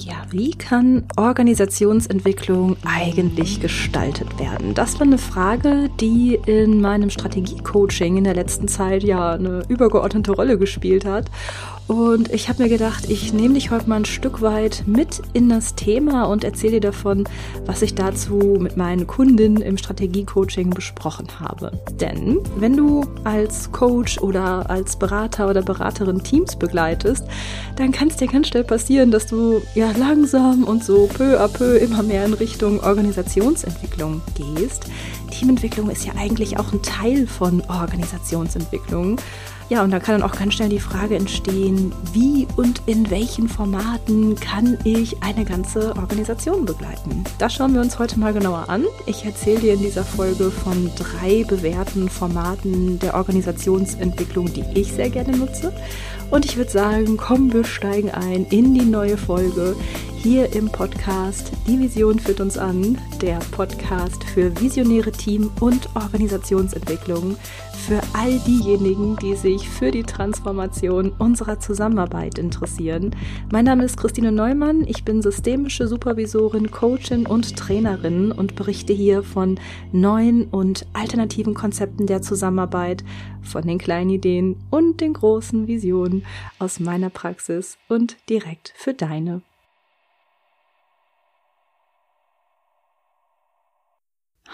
Ja, wie kann Organisationsentwicklung eigentlich gestaltet werden? Das war eine Frage, die in meinem Strategiecoaching in der letzten Zeit ja eine übergeordnete Rolle gespielt hat. Und ich habe mir gedacht, ich nehme dich heute mal ein Stück weit mit in das Thema und erzähle dir davon, was ich dazu mit meinen Kundinnen im Strategiecoaching besprochen habe. Denn wenn du als Coach oder als Berater oder Beraterin Teams begleitest, dann kann es dir ganz schnell passieren, dass du ja langsam und so peu à peu immer mehr in Richtung Organisationsentwicklung gehst. Teamentwicklung ist ja eigentlich auch ein Teil von Organisationsentwicklung. Ja, und da kann dann auch ganz schnell die Frage entstehen, wie und in welchen Formaten kann ich eine ganze Organisation begleiten? Das schauen wir uns heute mal genauer an. Ich erzähle dir in dieser Folge von drei bewährten Formaten der Organisationsentwicklung, die ich sehr gerne nutze. Und ich würde sagen, komm, wir steigen ein in die neue Folge hier im Podcast. Die Vision führt uns an, der Podcast für visionäre Team- und Organisationsentwicklung für all diejenigen, die sich für die Transformation unserer Zusammenarbeit interessieren. Mein Name ist Christine Neumann, ich bin systemische Supervisorin, Coachin und Trainerin und berichte hier von neuen und alternativen Konzepten der Zusammenarbeit, von den kleinen Ideen und den großen Visionen aus meiner Praxis und direkt für deine.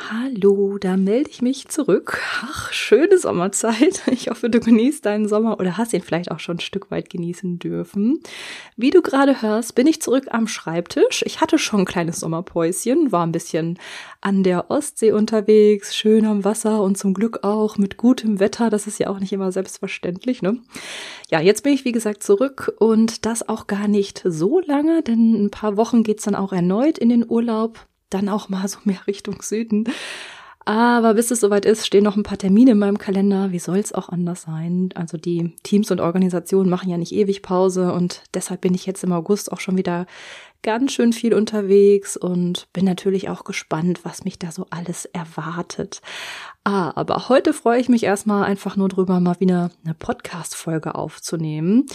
Hallo, da melde ich mich zurück. Ach, schöne Sommerzeit. Ich hoffe, du genießt deinen Sommer oder hast ihn vielleicht auch schon ein Stück weit genießen dürfen. Wie du gerade hörst, bin ich zurück am Schreibtisch. Ich hatte schon ein kleines Sommerpäuschen, war ein bisschen an der Ostsee unterwegs, schön am Wasser und zum Glück auch mit gutem Wetter. Das ist ja auch nicht immer selbstverständlich, ne? Ja, jetzt bin ich wie gesagt zurück und das auch gar nicht so lange, denn ein paar Wochen geht's dann auch erneut in den Urlaub dann auch mal so mehr Richtung Süden. Aber bis es soweit ist, stehen noch ein paar Termine in meinem Kalender. Wie soll es auch anders sein? Also die Teams und Organisationen machen ja nicht ewig Pause und deshalb bin ich jetzt im August auch schon wieder ganz schön viel unterwegs und bin natürlich auch gespannt, was mich da so alles erwartet. Ah, aber heute freue ich mich erstmal einfach nur drüber, mal wieder eine Podcast-Folge aufzunehmen.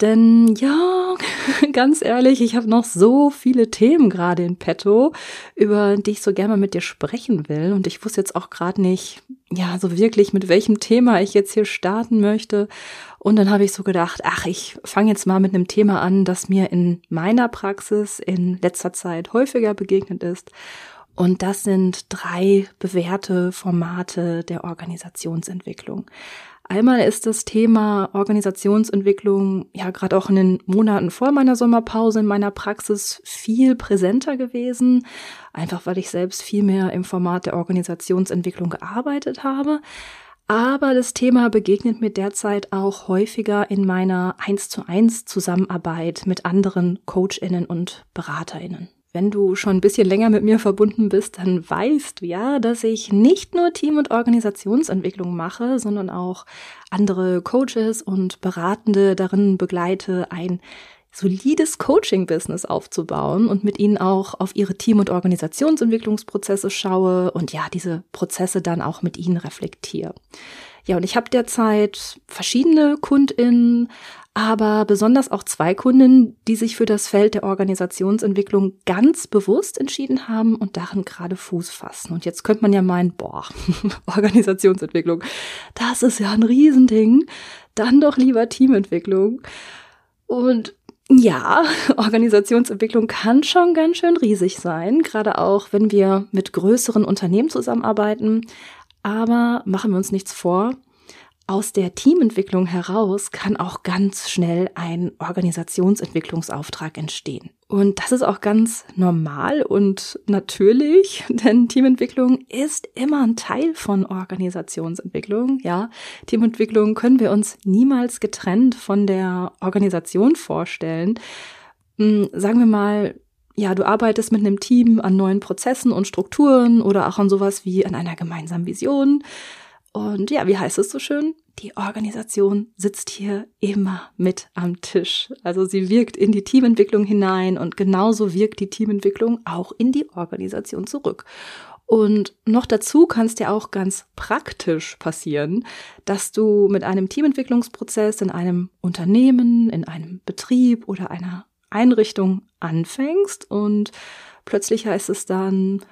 Denn ja, ganz ehrlich, ich habe noch so viele Themen gerade in petto, über die ich so gerne mal mit dir sprechen will. Und ich wusste jetzt auch gerade nicht, ja, so wirklich, mit welchem Thema ich jetzt hier starten möchte. Und dann habe ich so gedacht, ach, ich fange jetzt mal mit einem Thema an, das mir in meiner Praxis in letzter Zeit häufiger begegnet ist. Und das sind drei bewährte Formate der Organisationsentwicklung. Einmal ist das Thema Organisationsentwicklung ja gerade auch in den Monaten vor meiner Sommerpause in meiner Praxis viel präsenter gewesen, einfach weil ich selbst viel mehr im Format der Organisationsentwicklung gearbeitet habe. Aber das Thema begegnet mir derzeit auch häufiger in meiner 1 zu 1 Zusammenarbeit mit anderen Coachinnen und Beraterinnen. Wenn du schon ein bisschen länger mit mir verbunden bist, dann weißt du ja, dass ich nicht nur Team- und Organisationsentwicklung mache, sondern auch andere Coaches und Beratende darin begleite, ein solides Coaching-Business aufzubauen und mit ihnen auch auf ihre Team- und Organisationsentwicklungsprozesse schaue und ja, diese Prozesse dann auch mit ihnen reflektiere. Ja, und ich habe derzeit verschiedene KundInnen, aber besonders auch zwei Kunden, die sich für das Feld der Organisationsentwicklung ganz bewusst entschieden haben und darin gerade Fuß fassen. Und jetzt könnte man ja meinen, boah, Organisationsentwicklung, das ist ja ein Riesending. Dann doch lieber Teamentwicklung. Und ja, Organisationsentwicklung kann schon ganz schön riesig sein, gerade auch wenn wir mit größeren Unternehmen zusammenarbeiten. Aber machen wir uns nichts vor, aus der Teamentwicklung heraus kann auch ganz schnell ein Organisationsentwicklungsauftrag entstehen. Und das ist auch ganz normal und natürlich, denn Teamentwicklung ist immer ein Teil von Organisationsentwicklung. Ja, Teamentwicklung können wir uns niemals getrennt von der Organisation vorstellen. Hm, sagen wir mal, ja, du arbeitest mit einem Team an neuen Prozessen und Strukturen oder auch an sowas wie an einer gemeinsamen Vision. Und ja, wie heißt es so schön? Die Organisation sitzt hier immer mit am Tisch. Also sie wirkt in die Teamentwicklung hinein und genauso wirkt die Teamentwicklung auch in die Organisation zurück. Und noch dazu kann es dir auch ganz praktisch passieren, dass du mit einem Teamentwicklungsprozess in einem Unternehmen, in einem Betrieb oder einer Einrichtung anfängst und plötzlich heißt es dann,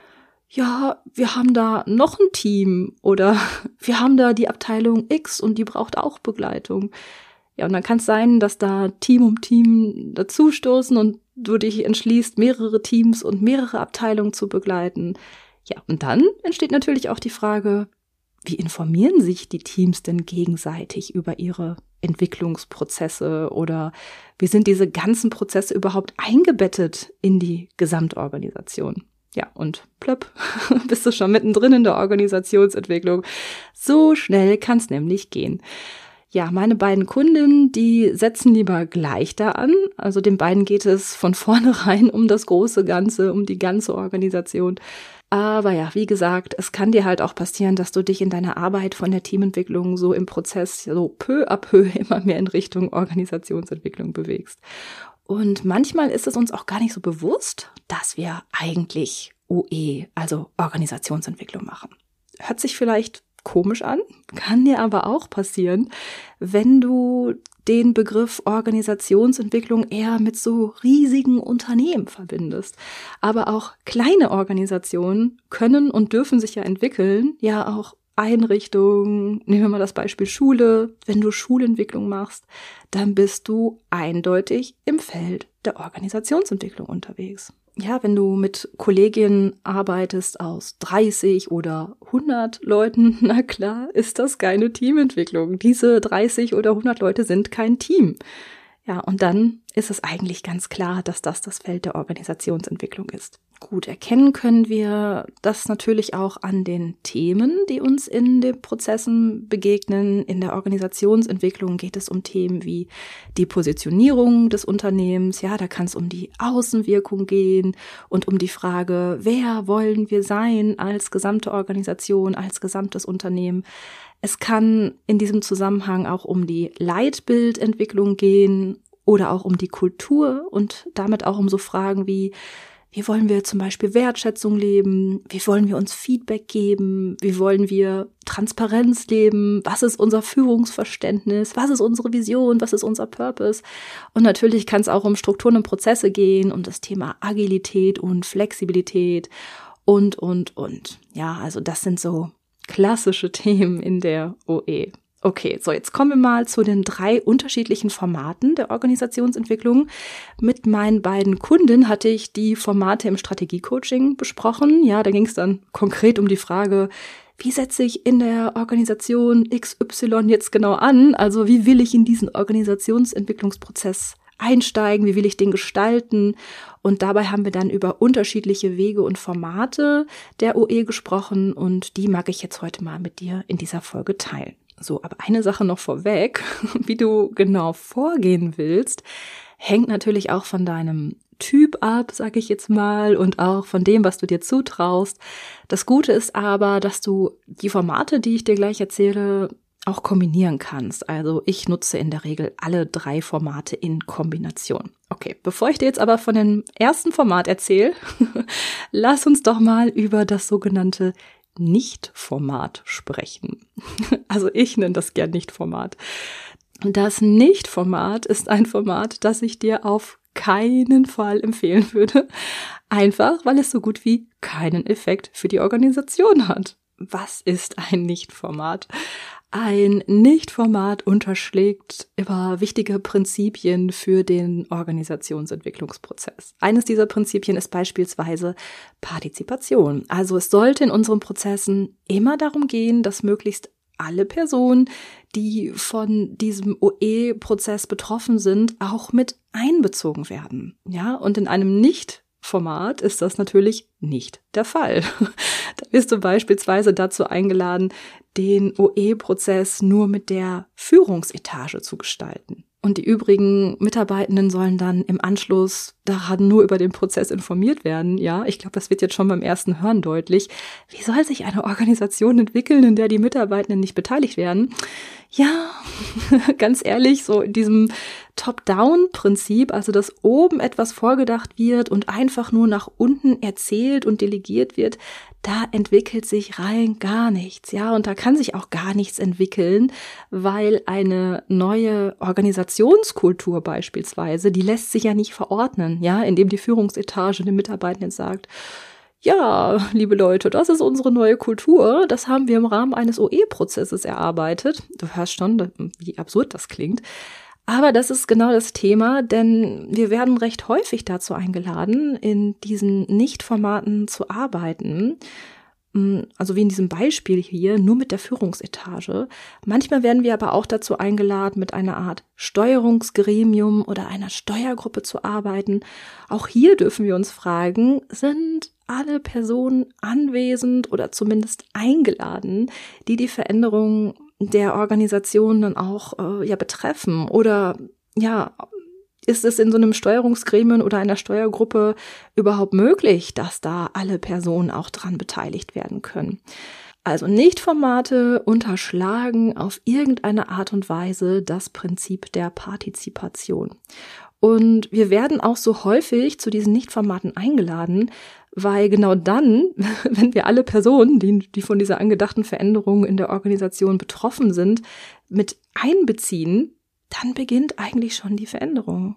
ja, wir haben da noch ein Team oder wir haben da die Abteilung X und die braucht auch Begleitung. Ja, und dann kann es sein, dass da Team um Team dazustoßen und du dich entschließt, mehrere Teams und mehrere Abteilungen zu begleiten. Ja, und dann entsteht natürlich auch die Frage, wie informieren sich die Teams denn gegenseitig über ihre Entwicklungsprozesse oder wie sind diese ganzen Prozesse überhaupt eingebettet in die Gesamtorganisation? Ja, und plöpp, bist du schon mittendrin in der Organisationsentwicklung. So schnell kann es nämlich gehen. Ja, meine beiden Kundinnen, die setzen lieber gleich da an. Also den beiden geht es von vornherein um das große Ganze, um die ganze Organisation. Aber ja, wie gesagt, es kann dir halt auch passieren, dass du dich in deiner Arbeit von der Teamentwicklung so im Prozess so peu à peu immer mehr in Richtung Organisationsentwicklung bewegst. Und manchmal ist es uns auch gar nicht so bewusst, dass wir eigentlich OE, also Organisationsentwicklung machen. Hört sich vielleicht komisch an, kann dir aber auch passieren, wenn du den Begriff Organisationsentwicklung eher mit so riesigen Unternehmen verbindest. Aber auch kleine Organisationen können und dürfen sich ja entwickeln, ja auch Einrichtungen, nehmen wir mal das Beispiel Schule, wenn du Schulentwicklung machst, dann bist du eindeutig im Feld der Organisationsentwicklung unterwegs ja, wenn du mit Kolleginnen arbeitest aus 30 oder 100 Leuten, na klar, ist das keine Teamentwicklung. Diese 30 oder 100 Leute sind kein Team. Ja, und dann ist es eigentlich ganz klar, dass das das Feld der Organisationsentwicklung ist. Gut, erkennen können wir das natürlich auch an den Themen, die uns in den Prozessen begegnen. In der Organisationsentwicklung geht es um Themen wie die Positionierung des Unternehmens. Ja, da kann es um die Außenwirkung gehen und um die Frage, wer wollen wir sein als gesamte Organisation, als gesamtes Unternehmen. Es kann in diesem Zusammenhang auch um die Leitbildentwicklung gehen oder auch um die Kultur und damit auch um so Fragen wie, wie wollen wir zum Beispiel Wertschätzung leben? Wie wollen wir uns Feedback geben? Wie wollen wir Transparenz leben? Was ist unser Führungsverständnis? Was ist unsere Vision? Was ist unser Purpose? Und natürlich kann es auch um Strukturen und Prozesse gehen, um das Thema Agilität und Flexibilität und, und, und. Ja, also das sind so klassische Themen in der OE. Okay, so jetzt kommen wir mal zu den drei unterschiedlichen Formaten der Organisationsentwicklung. Mit meinen beiden Kunden hatte ich die Formate im Strategiecoaching besprochen. Ja, da ging es dann konkret um die Frage, wie setze ich in der Organisation XY jetzt genau an? Also wie will ich in diesen Organisationsentwicklungsprozess einsteigen? Wie will ich den gestalten? Und dabei haben wir dann über unterschiedliche Wege und Formate der OE gesprochen und die mag ich jetzt heute mal mit dir in dieser Folge teilen. So, aber eine Sache noch vorweg, wie du genau vorgehen willst, hängt natürlich auch von deinem Typ ab, sag ich jetzt mal, und auch von dem, was du dir zutraust. Das Gute ist aber, dass du die Formate, die ich dir gleich erzähle, auch kombinieren kannst. Also ich nutze in der Regel alle drei Formate in Kombination. Okay, bevor ich dir jetzt aber von dem ersten Format erzähle, lass uns doch mal über das sogenannte nicht-Format sprechen. Also ich nenne das gern Nicht-Format. Das Nicht-Format ist ein Format, das ich dir auf keinen Fall empfehlen würde. Einfach, weil es so gut wie keinen Effekt für die Organisation hat. Was ist ein Nicht-Format? Ein Nicht-Format unterschlägt immer wichtige Prinzipien für den Organisationsentwicklungsprozess. Eines dieser Prinzipien ist beispielsweise Partizipation. Also es sollte in unseren Prozessen immer darum gehen, dass möglichst alle Personen, die von diesem OE-Prozess betroffen sind, auch mit einbezogen werden. Ja, und in einem nicht Format ist das natürlich nicht der Fall. Da wirst du beispielsweise dazu eingeladen, den OE-Prozess nur mit der Führungsetage zu gestalten. Und die übrigen Mitarbeitenden sollen dann im Anschluss daran nur über den Prozess informiert werden. Ja, ich glaube, das wird jetzt schon beim ersten Hören deutlich. Wie soll sich eine Organisation entwickeln, in der die Mitarbeitenden nicht beteiligt werden? Ja, ganz ehrlich, so in diesem Top-Down-Prinzip, also dass oben etwas vorgedacht wird und einfach nur nach unten erzählt und delegiert wird, da entwickelt sich rein gar nichts, ja, und da kann sich auch gar nichts entwickeln, weil eine neue Organisationskultur beispielsweise, die lässt sich ja nicht verordnen, ja, indem die Führungsetage den Mitarbeitenden sagt, ja, liebe Leute, das ist unsere neue Kultur. Das haben wir im Rahmen eines OE-Prozesses erarbeitet. Du hörst schon, wie absurd das klingt. Aber das ist genau das Thema, denn wir werden recht häufig dazu eingeladen, in diesen Nicht-Formaten zu arbeiten. Mm, also wie in diesem Beispiel hier, nur mit der Führungsetage. Manchmal werden wir aber auch dazu eingeladen, mit einer Art Steuerungsgremium oder einer Steuergruppe zu arbeiten. Auch hier dürfen wir uns fragen, sind alle Personen anwesend oder zumindest eingeladen, die die Veränderung der Organisation dann auch äh, ja betreffen oder ja ist es in so einem Steuerungsgremium oder einer Steuergruppe überhaupt möglich, dass da alle Personen auch dran beteiligt werden können? Also Nicht-Formate unterschlagen auf irgendeine Art und Weise das Prinzip der Partizipation. Und wir werden auch so häufig zu diesen Nicht-Formaten eingeladen, weil genau dann, wenn wir alle Personen, die, die von dieser angedachten Veränderung in der Organisation betroffen sind, mit einbeziehen, dann beginnt eigentlich schon die Veränderung.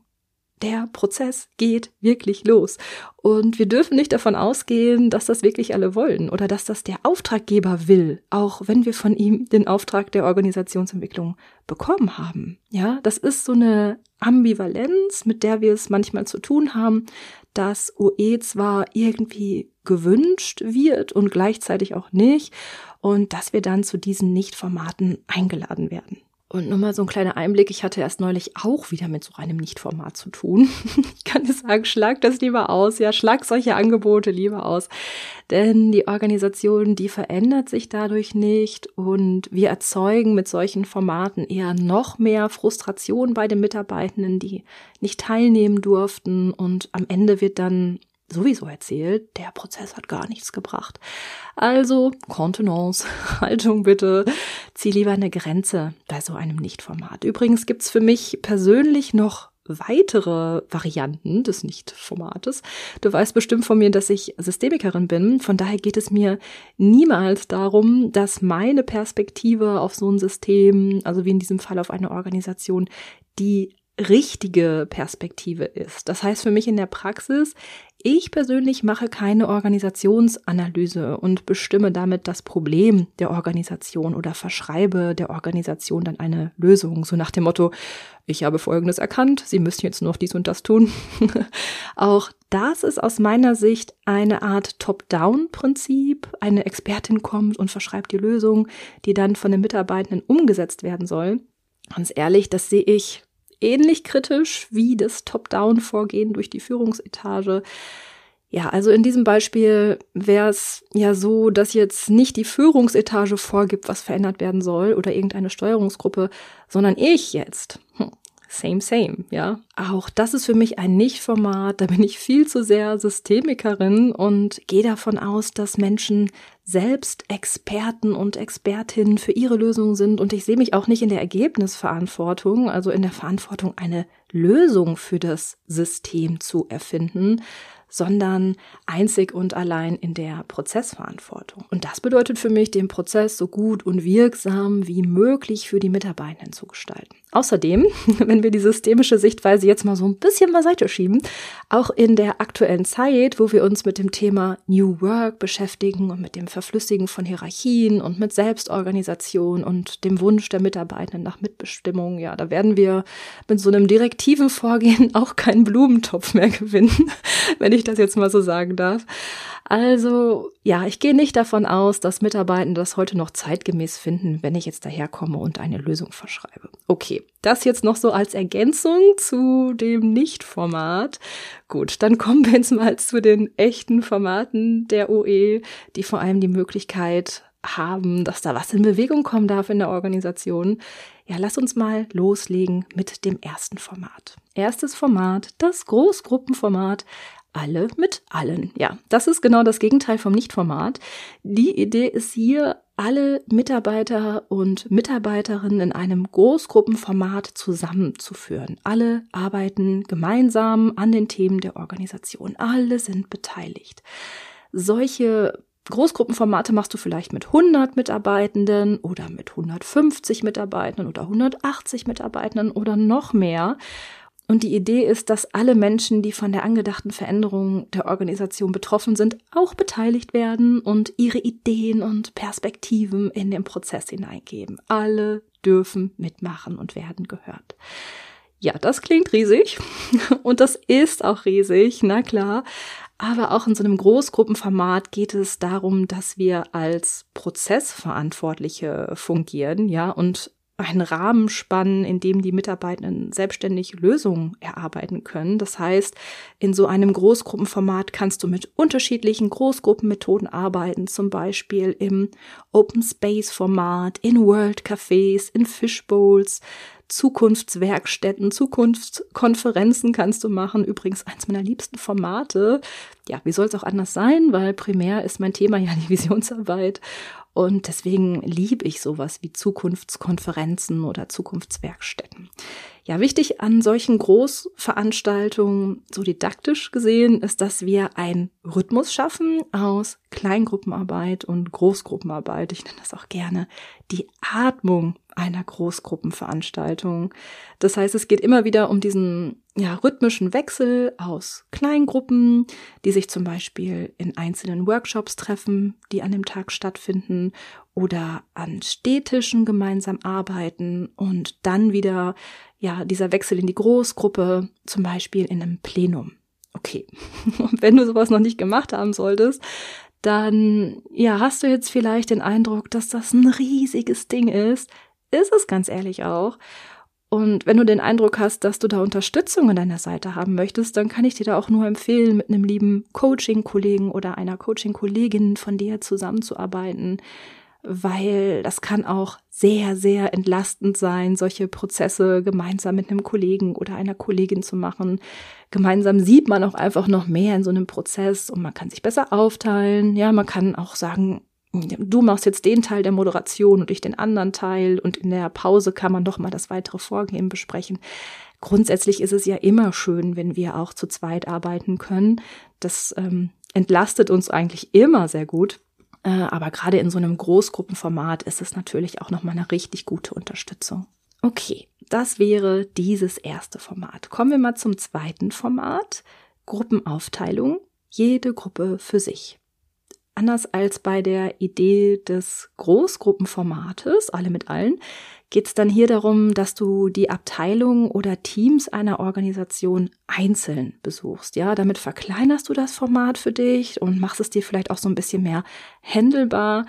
Der Prozess geht wirklich los. Und wir dürfen nicht davon ausgehen, dass das wirklich alle wollen oder dass das der Auftraggeber will, auch wenn wir von ihm den Auftrag der Organisationsentwicklung bekommen haben. Ja, das ist so eine Ambivalenz, mit der wir es manchmal zu tun haben, dass OE zwar irgendwie gewünscht wird und gleichzeitig auch nicht und dass wir dann zu diesen Nicht-Formaten eingeladen werden. Und nur mal so ein kleiner Einblick. Ich hatte erst neulich auch wieder mit so einem Nicht-Format zu tun. Ich kann dir sagen, schlag das lieber aus. Ja, schlag solche Angebote lieber aus. Denn die Organisation, die verändert sich dadurch nicht. Und wir erzeugen mit solchen Formaten eher noch mehr Frustration bei den Mitarbeitenden, die nicht teilnehmen durften. Und am Ende wird dann sowieso erzählt, der Prozess hat gar nichts gebracht. Also, Kontenance, Haltung bitte, zieh lieber eine Grenze bei so einem Nichtformat. Übrigens gibt's für mich persönlich noch weitere Varianten des Nicht-Formates. Du weißt bestimmt von mir, dass ich Systemikerin bin. Von daher geht es mir niemals darum, dass meine Perspektive auf so ein System, also wie in diesem Fall auf eine Organisation, die richtige Perspektive ist. Das heißt für mich in der Praxis, ich persönlich mache keine Organisationsanalyse und bestimme damit das Problem der Organisation oder verschreibe der Organisation dann eine Lösung. So nach dem Motto, ich habe Folgendes erkannt, Sie müssen jetzt noch dies und das tun. Auch das ist aus meiner Sicht eine Art Top-Down-Prinzip. Eine Expertin kommt und verschreibt die Lösung, die dann von den Mitarbeitenden umgesetzt werden soll. Ganz ehrlich, das sehe ich ähnlich kritisch wie das Top-Down-Vorgehen durch die Führungsetage. Ja, also in diesem Beispiel wäre es ja so, dass jetzt nicht die Führungsetage vorgibt, was verändert werden soll oder irgendeine Steuerungsgruppe, sondern ich jetzt. Same, same, ja. Auch das ist für mich ein Nicht-Format, da bin ich viel zu sehr Systemikerin und gehe davon aus, dass Menschen selbst Experten und Expertinnen für ihre Lösungen sind und ich sehe mich auch nicht in der Ergebnisverantwortung, also in der Verantwortung, eine Lösung für das System zu erfinden, sondern einzig und allein in der Prozessverantwortung. Und das bedeutet für mich, den Prozess so gut und wirksam wie möglich für die Mitarbeitenden zu gestalten. Außerdem, wenn wir die systemische Sichtweise jetzt mal so ein bisschen beiseite schieben, auch in der aktuellen Zeit, wo wir uns mit dem Thema New Work beschäftigen und mit dem Verflüssigen von Hierarchien und mit Selbstorganisation und dem Wunsch der Mitarbeitenden nach Mitbestimmung, ja, da werden wir mit so einem direktiven Vorgehen auch keinen Blumentopf mehr gewinnen, wenn ich das jetzt mal so sagen darf. Also ja, ich gehe nicht davon aus, dass Mitarbeitende das heute noch zeitgemäß finden, wenn ich jetzt daherkomme und eine Lösung verschreibe. Das jetzt noch so als Ergänzung zu dem Nicht-Format. Gut, dann kommen wir jetzt mal zu den echten Formaten der OE, die vor allem die Möglichkeit haben, dass da was in Bewegung kommen darf in der Organisation. Ja, lass uns mal loslegen mit dem ersten Format. Erstes Format, das Großgruppenformat, alle mit allen. Ja, das ist genau das Gegenteil vom Nichtformat. Die Idee ist hier, alle Mitarbeiter und Mitarbeiterinnen in einem Großgruppenformat zusammenzuführen. Alle arbeiten gemeinsam an den Themen der Organisation. Alle sind beteiligt. Solche Großgruppenformate machst du vielleicht mit 100 Mitarbeitenden oder mit 150 Mitarbeitenden oder 180 Mitarbeitenden oder noch mehr. Und die Idee ist, dass alle Menschen, die von der angedachten Veränderung der Organisation betroffen sind, auch beteiligt werden und ihre Ideen und Perspektiven in den Prozess hineingeben. Alle dürfen mitmachen und werden gehört. Ja, das klingt riesig und das ist auch riesig, na klar. Aber auch in so einem Großgruppenformat geht es darum, dass wir als Prozessverantwortliche fungieren, ja, und einen Rahmen spannen, in dem die Mitarbeitenden selbstständig Lösungen erarbeiten können. Das heißt, in so einem Großgruppenformat kannst du mit unterschiedlichen Großgruppenmethoden arbeiten, zum Beispiel im Open Space Format, in World Cafés, in Fishbowls, Zukunftswerkstätten, Zukunftskonferenzen kannst du machen. Übrigens eins meiner liebsten Formate. Ja, wie soll es auch anders sein, weil primär ist mein Thema ja die Visionsarbeit. Und deswegen liebe ich sowas wie Zukunftskonferenzen oder Zukunftswerkstätten. Ja, wichtig an solchen Großveranstaltungen, so didaktisch gesehen, ist, dass wir einen Rhythmus schaffen aus Kleingruppenarbeit und Großgruppenarbeit. Ich nenne das auch gerne die Atmung einer Großgruppenveranstaltung. Das heißt, es geht immer wieder um diesen ja, rhythmischen Wechsel aus Kleingruppen, die sich zum Beispiel in einzelnen Workshops treffen, die an dem Tag stattfinden, oder an Städtischen gemeinsam arbeiten und dann wieder ja dieser Wechsel in die Großgruppe, zum Beispiel in einem Plenum. Okay, und wenn du sowas noch nicht gemacht haben solltest, dann ja hast du jetzt vielleicht den Eindruck, dass das ein riesiges Ding ist. Ist es ganz ehrlich auch. Und wenn du den Eindruck hast, dass du da Unterstützung an deiner Seite haben möchtest, dann kann ich dir da auch nur empfehlen, mit einem lieben Coaching-Kollegen oder einer Coaching-Kollegin von dir zusammenzuarbeiten, weil das kann auch sehr, sehr entlastend sein, solche Prozesse gemeinsam mit einem Kollegen oder einer Kollegin zu machen. Gemeinsam sieht man auch einfach noch mehr in so einem Prozess und man kann sich besser aufteilen. Ja, man kann auch sagen, du machst jetzt den Teil der Moderation und ich den anderen Teil und in der Pause kann man doch mal das weitere Vorgehen besprechen. Grundsätzlich ist es ja immer schön, wenn wir auch zu zweit arbeiten können. Das ähm, entlastet uns eigentlich immer sehr gut. Äh, aber gerade in so einem Großgruppenformat ist es natürlich auch nochmal eine richtig gute Unterstützung. Okay, das wäre dieses erste Format. Kommen wir mal zum zweiten Format. Gruppenaufteilung. Jede Gruppe für sich. Anders als bei der Idee des Großgruppenformates, alle mit allen, geht es dann hier darum, dass du die Abteilung oder Teams einer Organisation einzeln besuchst. Ja, damit verkleinerst du das Format für dich und machst es dir vielleicht auch so ein bisschen mehr händelbar.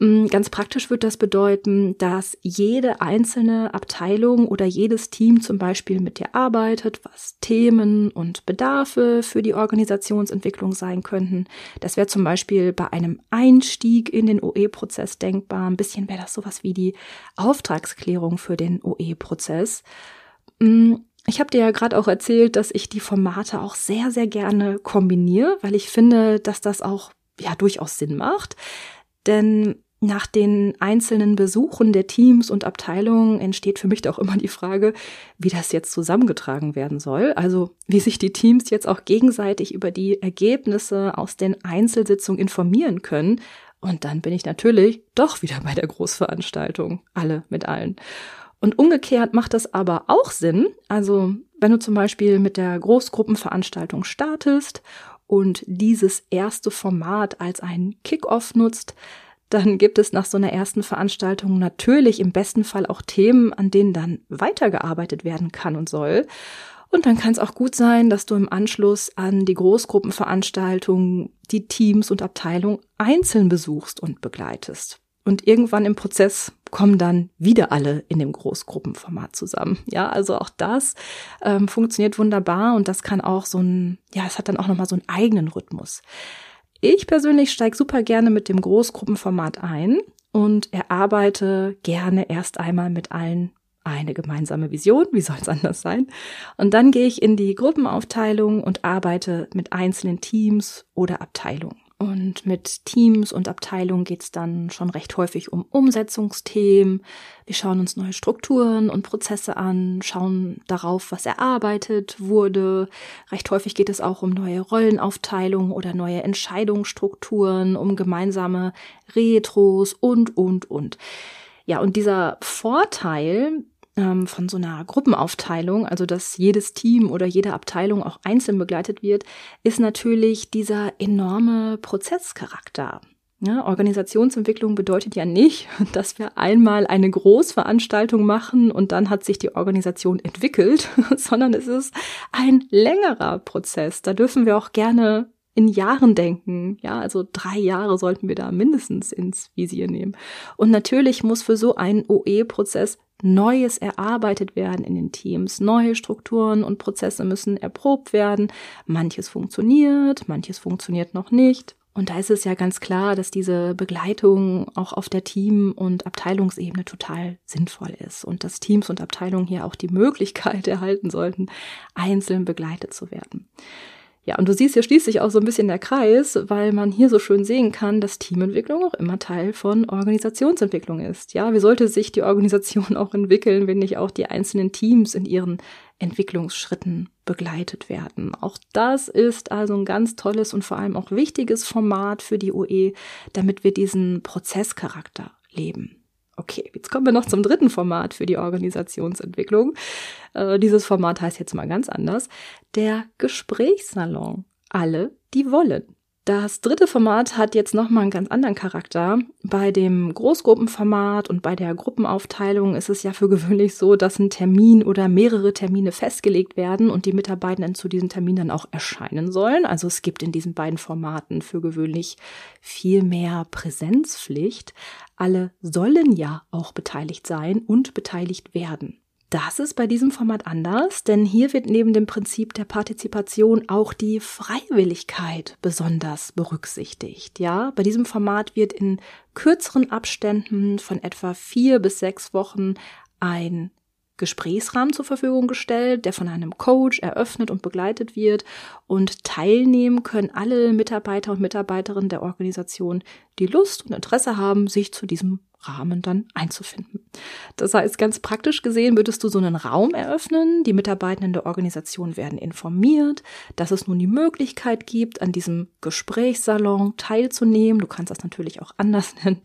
Mm, ganz praktisch wird das bedeuten, dass jede einzelne Abteilung oder jedes Team zum Beispiel mit dir arbeitet, was Themen und Bedarfe für die Organisationsentwicklung sein könnten. Das wäre zum Beispiel bei einem Einstieg in den OE-Prozess denkbar. Ein bisschen wäre das sowas wie die Auftragsklärung für den OE-Prozess. Mm, ich habe dir ja gerade auch erzählt, dass ich die Formate auch sehr, sehr gerne kombiniere, weil ich finde, dass das auch ja durchaus Sinn macht. Denn nach den einzelnen Besuchen der Teams und Abteilungen entsteht für mich auch immer die Frage, wie das jetzt zusammengetragen werden soll. Also wie sich die Teams jetzt auch gegenseitig über die Ergebnisse aus den Einzelsitzungen informieren können. Und dann bin ich natürlich doch wieder bei der Großveranstaltung. Alle mit allen. Und umgekehrt macht das aber auch Sinn. Also wenn du zum Beispiel mit der Großgruppenveranstaltung startest und dieses erste Format als einen Kickoff nutzt, dann gibt es nach so einer ersten Veranstaltung natürlich im besten Fall auch Themen, an denen dann weitergearbeitet werden kann und soll. Und dann kann es auch gut sein, dass du im Anschluss an die Großgruppenveranstaltung die Teams und Abteilungen einzeln besuchst und begleitest. Und irgendwann im Prozess kommen dann wieder alle in dem Großgruppenformat zusammen. Ja, also auch das ähm, funktioniert wunderbar und das kann auch so ein, ja, es hat dann auch nochmal so einen eigenen Rhythmus. Ich persönlich steige super gerne mit dem Großgruppenformat ein und erarbeite gerne erst einmal mit allen eine gemeinsame Vision, wie soll es anders sein? Und dann gehe ich in die Gruppenaufteilung und arbeite mit einzelnen Teams oder Abteilungen. Und mit Teams und Abteilungen geht es dann schon recht häufig um Umsetzungsthemen. Wir schauen uns neue Strukturen und Prozesse an, schauen darauf, was erarbeitet wurde. Recht häufig geht es auch um neue Rollenaufteilungen oder neue Entscheidungsstrukturen, um gemeinsame Retros und, und, und. Ja, und dieser Vorteil, ähm, von so einer Gruppenaufteilung, also dass jedes Team oder jede Abteilung auch einzeln begleitet wird, ist natürlich dieser enorme Prozesscharakter. Ja, Organisationsentwicklung bedeutet ja nicht, dass wir einmal eine Großveranstaltung machen und dann hat sich die Organisation entwickelt, sondern es ist ein längerer Prozess. Da dürfen wir auch gerne in Jahren denken. Ja, also drei Jahre sollten wir da mindestens ins Visier nehmen. Und natürlich muss für so einen OE-Prozess Neues erarbeitet werden in den Teams. Neue Strukturen und Prozesse müssen erprobt werden. Manches funktioniert, manches funktioniert noch nicht. Und da ist es ja ganz klar, dass diese Begleitung auch auf der Team- und Abteilungsebene total sinnvoll ist und dass Teams und Abteilungen hier auch die Möglichkeit erhalten sollten, einzeln begleitet zu werden. Ja, und du siehst hier schließlich auch so ein bisschen der Kreis, weil man hier so schön sehen kann, dass Teamentwicklung auch immer Teil von Organisationsentwicklung ist. Ja, wie sollte sich die Organisation auch entwickeln, wenn nicht auch die einzelnen Teams in ihren Entwicklungsschritten begleitet werden. Auch das ist also ein ganz tolles und vor allem auch wichtiges Format für die UE, damit wir diesen Prozesscharakter leben. Okay, jetzt kommen wir noch zum dritten Format für die Organisationsentwicklung. Äh, dieses Format heißt jetzt mal ganz anders. Der Gesprächssalon. Alle, die wollen. Das dritte Format hat jetzt nochmal einen ganz anderen Charakter. Bei dem Großgruppenformat und bei der Gruppenaufteilung ist es ja für gewöhnlich so, dass ein Termin oder mehrere Termine festgelegt werden und die Mitarbeitenden zu diesen Terminen dann auch erscheinen sollen. Also es gibt in diesen beiden Formaten für gewöhnlich viel mehr Präsenzpflicht. Alle sollen ja auch beteiligt sein und beteiligt werden. Das ist bei diesem Format anders, denn hier wird neben dem Prinzip der Partizipation auch die Freiwilligkeit besonders berücksichtigt. Ja, bei diesem Format wird in kürzeren Abständen von etwa vier bis sechs Wochen ein Gesprächsrahmen zur Verfügung gestellt, der von einem Coach eröffnet und begleitet wird. Und teilnehmen können alle Mitarbeiter und Mitarbeiterinnen der Organisation, die Lust und Interesse haben, sich zu diesem Rahmen dann einzufinden. Das heißt, ganz praktisch gesehen würdest du so einen Raum eröffnen. Die Mitarbeitenden der Organisation werden informiert, dass es nun die Möglichkeit gibt, an diesem Gesprächssalon teilzunehmen. Du kannst das natürlich auch anders nennen.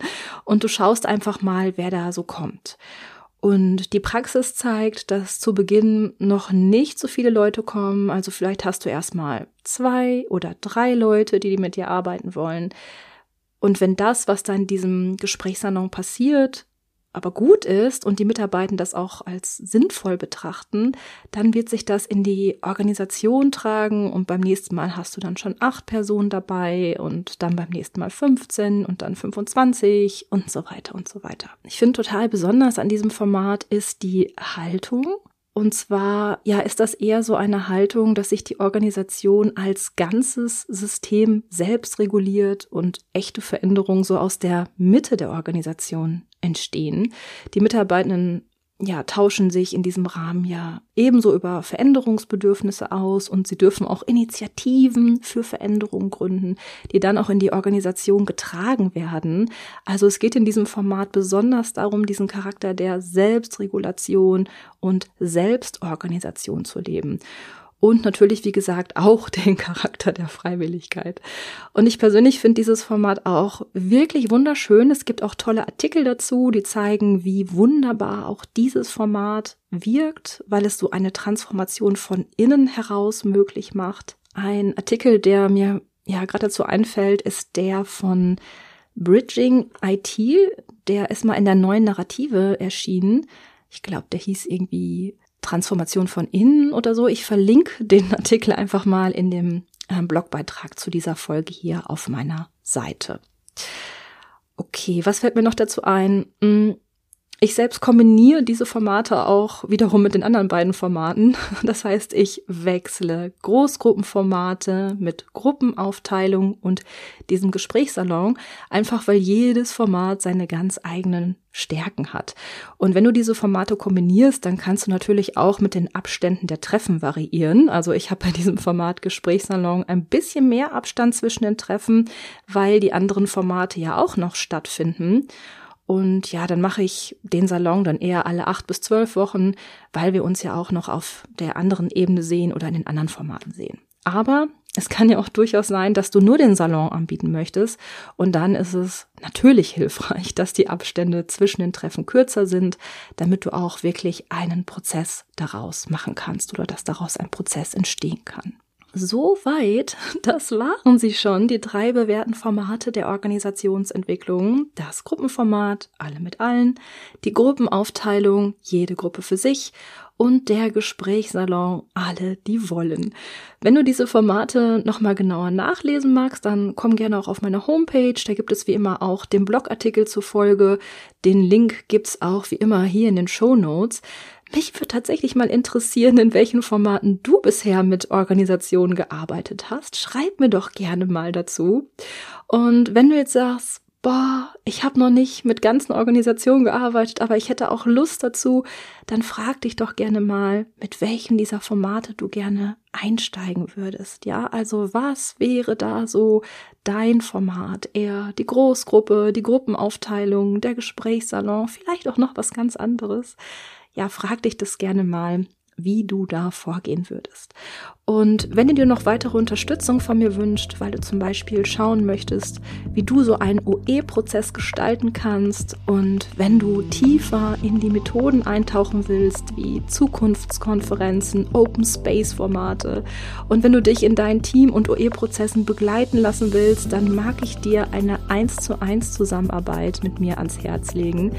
Und du schaust einfach mal, wer da so kommt. Und die Praxis zeigt, dass zu Beginn noch nicht so viele Leute kommen. Also vielleicht hast du erstmal zwei oder drei Leute, die mit dir arbeiten wollen. Und wenn das, was da in diesem Gesprächssalon passiert, aber gut ist und die Mitarbeiter das auch als sinnvoll betrachten, dann wird sich das in die Organisation tragen und beim nächsten Mal hast du dann schon acht Personen dabei und dann beim nächsten Mal 15 und dann 25 und so weiter und so weiter. Ich finde total besonders an diesem Format ist die Haltung und zwar, ja, ist das eher so eine Haltung, dass sich die Organisation als ganzes System selbst reguliert und echte Veränderungen so aus der Mitte der Organisation entstehen. Die Mitarbeitenden ja, tauschen sich in diesem Rahmen ja ebenso über Veränderungsbedürfnisse aus und sie dürfen auch Initiativen für Veränderungen gründen, die dann auch in die Organisation getragen werden. Also es geht in diesem Format besonders darum, diesen Charakter der Selbstregulation und Selbstorganisation zu leben und natürlich, wie gesagt, auch den Charakter der Freiwilligkeit. Und ich persönlich finde dieses Format auch wirklich wunderschön. Es gibt auch tolle Artikel dazu, die zeigen, wie wunderbar auch dieses Format wirkt, weil es so eine Transformation von innen heraus möglich macht. Ein Artikel, der mir ja gerade dazu einfällt, ist der von Bridging IT. Der ist mal in der neuen Narrative erschienen. Ich glaube, der hieß irgendwie Transformation von innen oder so. Ich verlinke den Artikel einfach mal in dem äh, Blogbeitrag zu dieser Folge hier auf meiner Seite. Okay, was fällt mir noch dazu ein? Ich selbst kombiniere diese Formate auch wiederum mit den anderen beiden Formaten. Das heißt, ich wechsle Großgruppenformate mit Gruppenaufteilung und diesem Gesprächssalon, einfach weil jedes Format seine ganz eigenen Stärken hat. Und wenn du diese Formate kombinierst, dann kannst du natürlich auch mit den Abständen der Treffen variieren. Also ich habe bei diesem Format Gesprächssalon ein bisschen mehr Abstand zwischen den Treffen, weil die anderen Formate ja auch noch stattfinden. Und ja, dann mache ich den Salon dann eher alle acht bis zwölf Wochen, weil wir uns ja auch noch auf der anderen Ebene sehen oder in den anderen Formaten sehen. Aber es kann ja auch durchaus sein, dass du nur den Salon anbieten möchtest. Und dann ist es natürlich hilfreich, dass die Abstände zwischen den Treffen kürzer sind, damit du auch wirklich einen Prozess daraus machen kannst oder dass daraus ein Prozess entstehen kann. Soweit, das waren sie schon, die drei bewährten Formate der Organisationsentwicklung. Das Gruppenformat, alle mit allen, die Gruppenaufteilung, jede Gruppe für sich und der Gesprächssalon, alle, die wollen. Wenn du diese Formate nochmal genauer nachlesen magst, dann komm gerne auch auf meine Homepage. Da gibt es wie immer auch den Blogartikel zur Folge. Den Link gibt's auch wie immer hier in den Show Notes. Mich würde tatsächlich mal interessieren, in welchen Formaten du bisher mit Organisationen gearbeitet hast. Schreib mir doch gerne mal dazu. Und wenn du jetzt sagst, boah, ich habe noch nicht mit ganzen Organisationen gearbeitet, aber ich hätte auch Lust dazu, dann frag dich doch gerne mal, mit welchem dieser Formate du gerne einsteigen würdest. Ja, also was wäre da so dein Format? Eher die Großgruppe, die Gruppenaufteilung, der Gesprächssalon, vielleicht auch noch was ganz anderes ja, frag dich das gerne mal, wie du da vorgehen würdest. Und wenn du dir noch weitere Unterstützung von mir wünscht, weil du zum Beispiel schauen möchtest, wie du so einen OE-Prozess gestalten kannst und wenn du tiefer in die Methoden eintauchen willst, wie Zukunftskonferenzen, Open Space Formate und wenn du dich in deinen Team- und OE-Prozessen begleiten lassen willst, dann mag ich dir eine 1 zu 1 Zusammenarbeit mit mir ans Herz legen.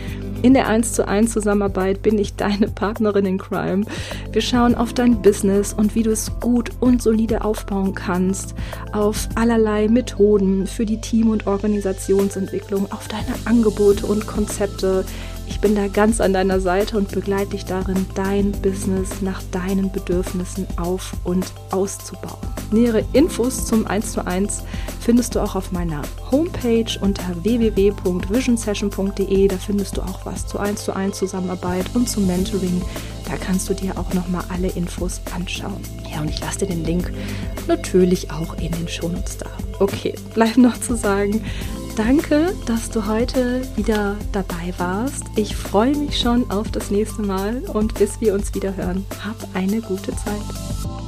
In der 1 zu 1 Zusammenarbeit bin ich deine Partnerin in Crime. Wir schauen auf dein Business und wie du es gut und solide aufbauen kannst, auf allerlei Methoden für die Team- und Organisationsentwicklung, auf deine Angebote und Konzepte. Ich bin da ganz an deiner Seite und begleite dich darin, dein Business nach deinen Bedürfnissen auf- und auszubauen. Nähere Infos zum 1 zu 1 findest du auch auf meiner Homepage unter www.visionsession.de. Da findest du auch was zu 1 zu 1 Zusammenarbeit und zum Mentoring. Da kannst du dir auch nochmal alle Infos anschauen. Ja, und ich lasse dir den Link natürlich auch in den Shownotes da. Okay, bleibt noch zu sagen, danke, dass du heute wieder dabei warst. Ich freue mich schon auf das nächste Mal und bis wir uns wieder hören. Hab eine gute Zeit.